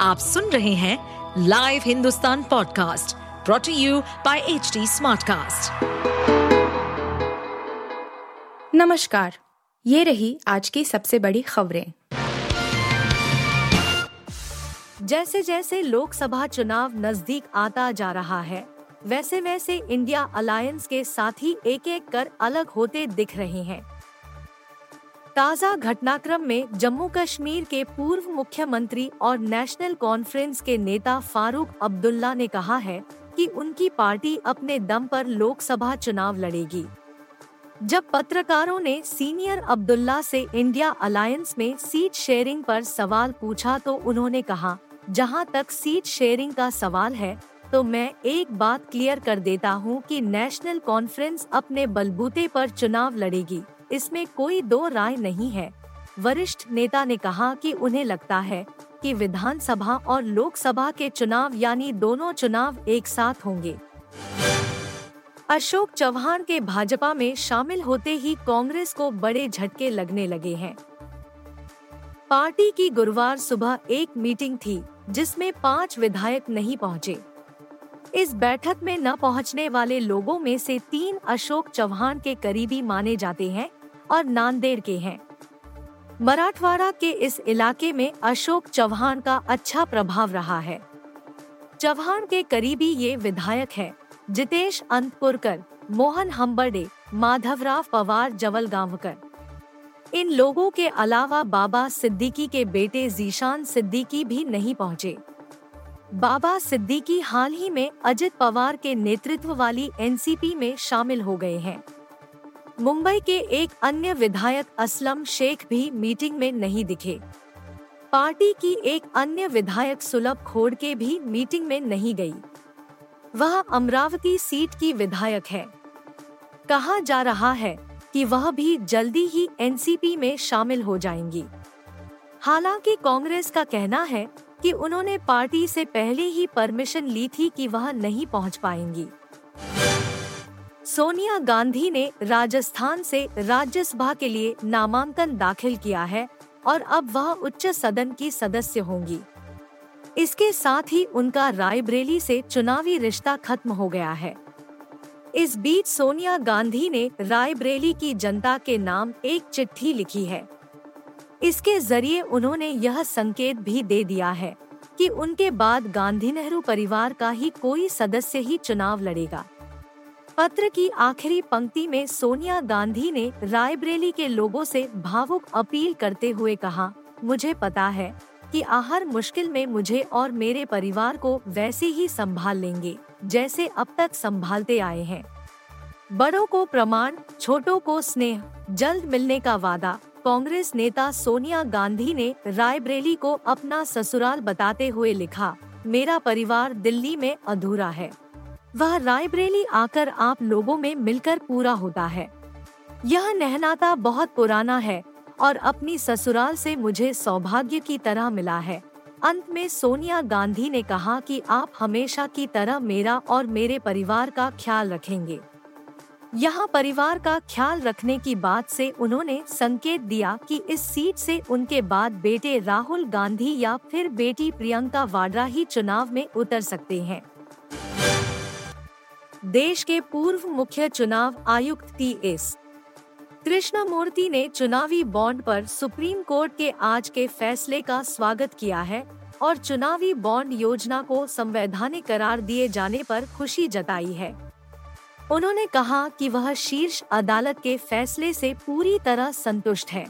आप सुन रहे हैं live Hindustan podcast brought to you by H Smartcast. नमस्कार, ये रही आज की सबसे बड़ी खबरें जैसे जैसे लोकसभा चुनाव नज़दीक आता जा रहा है वैसे वैसे इंडिया अलायंस के साथी एक एक कर अलग होते दिख रहे हैं ताज़ा घटनाक्रम में जम्मू कश्मीर के पूर्व मुख्यमंत्री और नेशनल कॉन्फ्रेंस के नेता फारूक अब्दुल्ला ने कहा है कि उनकी पार्टी अपने दम पर लोकसभा चुनाव लड़ेगी। जब पत्रकारों ने सीनियर अब्दुल्ला से इंडिया अलायंस में सीट शेयरिंग पर सवाल पूछा तो उन्होंने कहा, जहाँ तक सीट शेयरिंग का सवाल है तो मैं एक बात क्लियर कर देता हूँ कि नेशनल कॉन्फ्रेंस अपने बलबूते पर चुनाव लड़ेगी। इसमें कोई दो राय नहीं है। वरिष्ठ नेता ने कहा कि उन्हें लगता है कि विधानसभा और लोकसभा के चुनाव यानी दोनों चुनाव एक साथ होंगे। अशोक चौहान के भाजपा में शामिल होते ही कांग्रेस को बड़े झटके लगने लगे हैं। पार्टी की गुरुवार सुबह एक मीटिंग थी, जिसमें पाँच विधायक नहीं पहुँचे। इस बैठक में न पहुँचने वाले लोगों में से तीन अशोक चौहान के करीबी माने जाते हैं और नांदेड़ के हैं। मराठवाड़ा के इस इलाके में अशोक चौहान का अच्छा प्रभाव रहा है। चौहान के करीबी ये विधायक हैं, जितेश अंतपुरकर, मोहन हम्बर्डे माधवराव पवार जवल गांवकर इन लोगों के अलावा बाबा सिद्दीकी के बेटे जीशान सिद्दीकी भी नहीं पहुँचे। बाबा सिद्दीकी हाल ही में अजित पवार के नेतृत्व वाली एनसीपी में शामिल हो गए हैं। मुंबई के एक अन्य विधायक असलम शेख भी मीटिंग में नहीं दिखे। पार्टी की एक अन्य विधायक सुलभ खोड़के भी मीटिंग में नहीं गई। वह अमरावती सीट की विधायक है। कहा जा रहा है कि वह भी जल्दी ही एनसीपी में शामिल हो जाएँगी। हालाँकि कांग्रेस का कहना है कि उन्होंने पार्टी से पहले ही परमिशन ली थी कि वह नहीं पहुँच पाएँगी। सोनिया गांधी ने राजस्थान से राज्यसभा के लिए नामांकन दाखिल किया है और अब वह उच्च सदन की सदस्य होंगी। इसके साथ ही उनका रायबरेली से चुनावी रिश्ता खत्म हो गया है। इस बीच सोनिया गांधी ने रायबरेली की जनता के नाम एक चिट्ठी लिखी है। इसके ज़रिए उन्होंने यह संकेत भी दे दिया है कि उनके बाद गांधी नेहरू परिवार का ही कोई सदस्य ही चुनाव लड़ेगा। पत्र की आखिरी पंक्ति में सोनिया गांधी ने रायबरेली के लोगों से भावुक अपील करते हुए कहा, मुझे पता है कि आहर मुश्किल में मुझे और मेरे परिवार को वैसे ही संभाल लेंगे, जैसे अब तक संभालते आए हैं। बड़ों को प्रमाण, छोटों को स्नेह, जल्द मिलने का वादा। कांग्रेस नेता सोनिया गांधी ने रायबरेली को अपना ससुराल बताते हुए लिखा, मेरा परिवार दिल्ली में अधूरा है। वह रायबरेली आकर आप लोगों में मिलकर पूरा होता है। यह नहनाता बहुत पुराना है और अपनी ससुराल से मुझे सौभाग्य की तरह मिला है। अंत में सोनिया गांधी ने कहा कि आप हमेशा की तरह मेरा और मेरे परिवार का ख्याल रखेंगे। यहाँ परिवार का ख्याल रखने की बात से उन्होंने संकेत दिया कि इस सीट से उनके बाद बेटे राहुल गांधी या फिर बेटी प्रियंका वाड्रा ही चुनाव में उतर सकते हैं। देश के पूर्व मुख्य चुनाव आयुक्त टी एस। कृष्णमूर्ति ने चुनावी बॉन्ड पर सुप्रीम कोर्ट के आज के फैसले का स्वागत किया है और चुनावी बॉन्ड योजना को संवैधानिक करार दिए जाने पर खुशी जताई है। उन्होंने कहा कि वह शीर्ष अदालत के फैसले से पूरी तरह संतुष्ट है।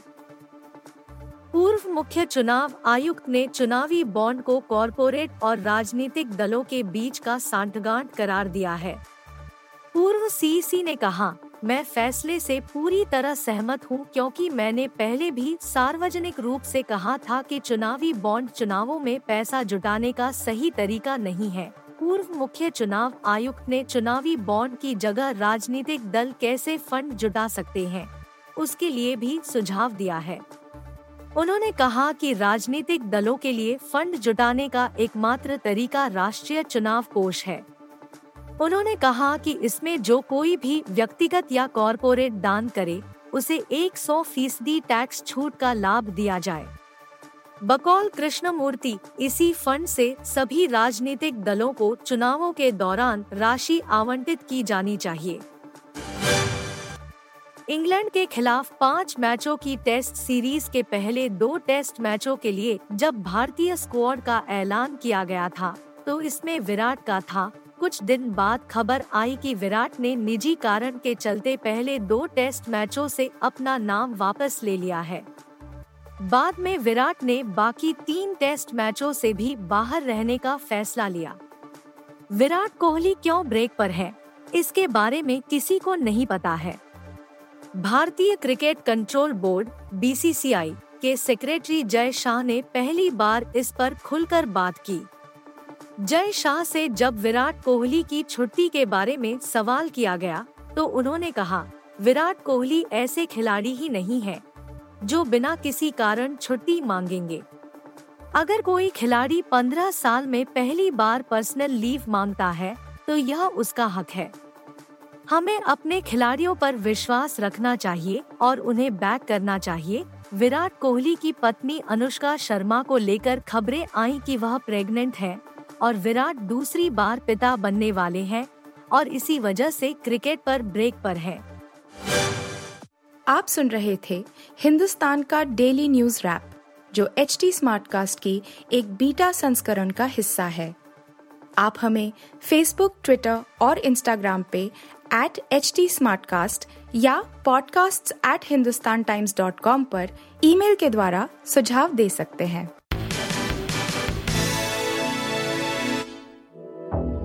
पूर्व मुख्य चुनाव आयुक्त ने चुनावी बॉन्ड को कॉरपोरेट और राजनीतिक दलों के बीच का सांठगांठ करार दिया है। पूर्व सीसी ने कहा, मैं फैसले से पूरी तरह सहमत हूँ क्योंकि मैंने पहले भी सार्वजनिक रूप से कहा था कि चुनावी बॉन्ड चुनावों में पैसा जुटाने का सही तरीका नहीं है। पूर्व मुख्य चुनाव आयुक्त ने चुनावी बॉन्ड की जगह राजनीतिक दल कैसे फंड जुटा सकते हैं, उसके लिए भी सुझाव दिया है। उन्होंने कहा कि राजनीतिक दलों के लिए फंड जुटाने का एकमात्र तरीका राष्ट्रीय चुनाव कोष है। उन्होंने कहा कि इसमें जो कोई भी व्यक्तिगत या कॉरपोरेट दान करे, उसे 100 फ़ीसदी टैक्स छूट का लाभ दिया जाए। बकौल कृष्णमूर्ति इसी फंड से सभी राजनीतिक दलों को चुनावों के दौरान राशि आवंटित की जानी चाहिए। इंग्लैंड के खिलाफ पाँच मैचों की टेस्ट सीरीज़ के पहले दो टेस्ट मैचों के लिए जब भारतीय स्क्वाड का ऐलान किया गया था तो इसमें विराट का था। कुछ दिन बाद खबर आई कि विराट ने निजी कारण के चलते पहले दो टेस्ट मैचों से अपना नाम वापस ले लिया है। बाद में विराट ने बाकी तीन टेस्ट मैचों से भी बाहर रहने का फैसला लिया। विराट कोहली क्यों ब्रेक पर है, इसके बारे में किसी को नहीं पता है। भारतीय क्रिकेट कंट्रोल बोर्ड बीसीसीआई के सेक्रेटरी जय शाह ने पहली बार इस पर खुलकर बात की। जय शाह से जब विराट कोहली की छुट्टी के बारे में सवाल किया गया तो उन्होंने कहा, विराट कोहली ऐसे खिलाड़ी ही नहीं है, जो बिना किसी कारण छुट्टी मांगेंगे। अगर कोई खिलाड़ी पंद्रह साल में पहली बार पर्सनल लीव माँगता है तो यह उसका हक है। हमें अपने खिलाड़ियों पर विश्वास रखना चाहिए और उन्हें बैक करना चाहिए। विराट कोहली की पत्नी अनुष्का शर्मा को लेकर खबरें आई कि वह प्रेग्नेंट है। और विराट दूसरी बार पिता बनने वाले हैं और इसी वजह से क्रिकेट पर ब्रेक पर है। आप सुन रहे थे हिंदुस्तान का डेली न्यूज़ रैप, जो एच टी स्मार्टकास्ट की एक बीटा संस्करण का हिस्सा है। आप हमें फेसबुक ट्विटर और इंस्टाग्राम पे एट एच टी या podcasts@hindustantimes.com पर ईमेल के द्वारा सुझाव दे सकते हैं।